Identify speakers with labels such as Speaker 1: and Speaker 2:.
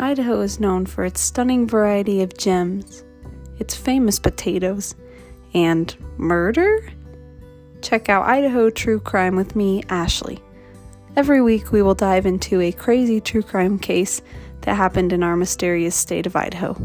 Speaker 1: Idaho is known for its stunning variety of gems, its famous potatoes, and murder? Check out Idaho True Crime with me, Ashley. Every week, we will dive into a crazy true crime case that happened in our mysterious state of Idaho.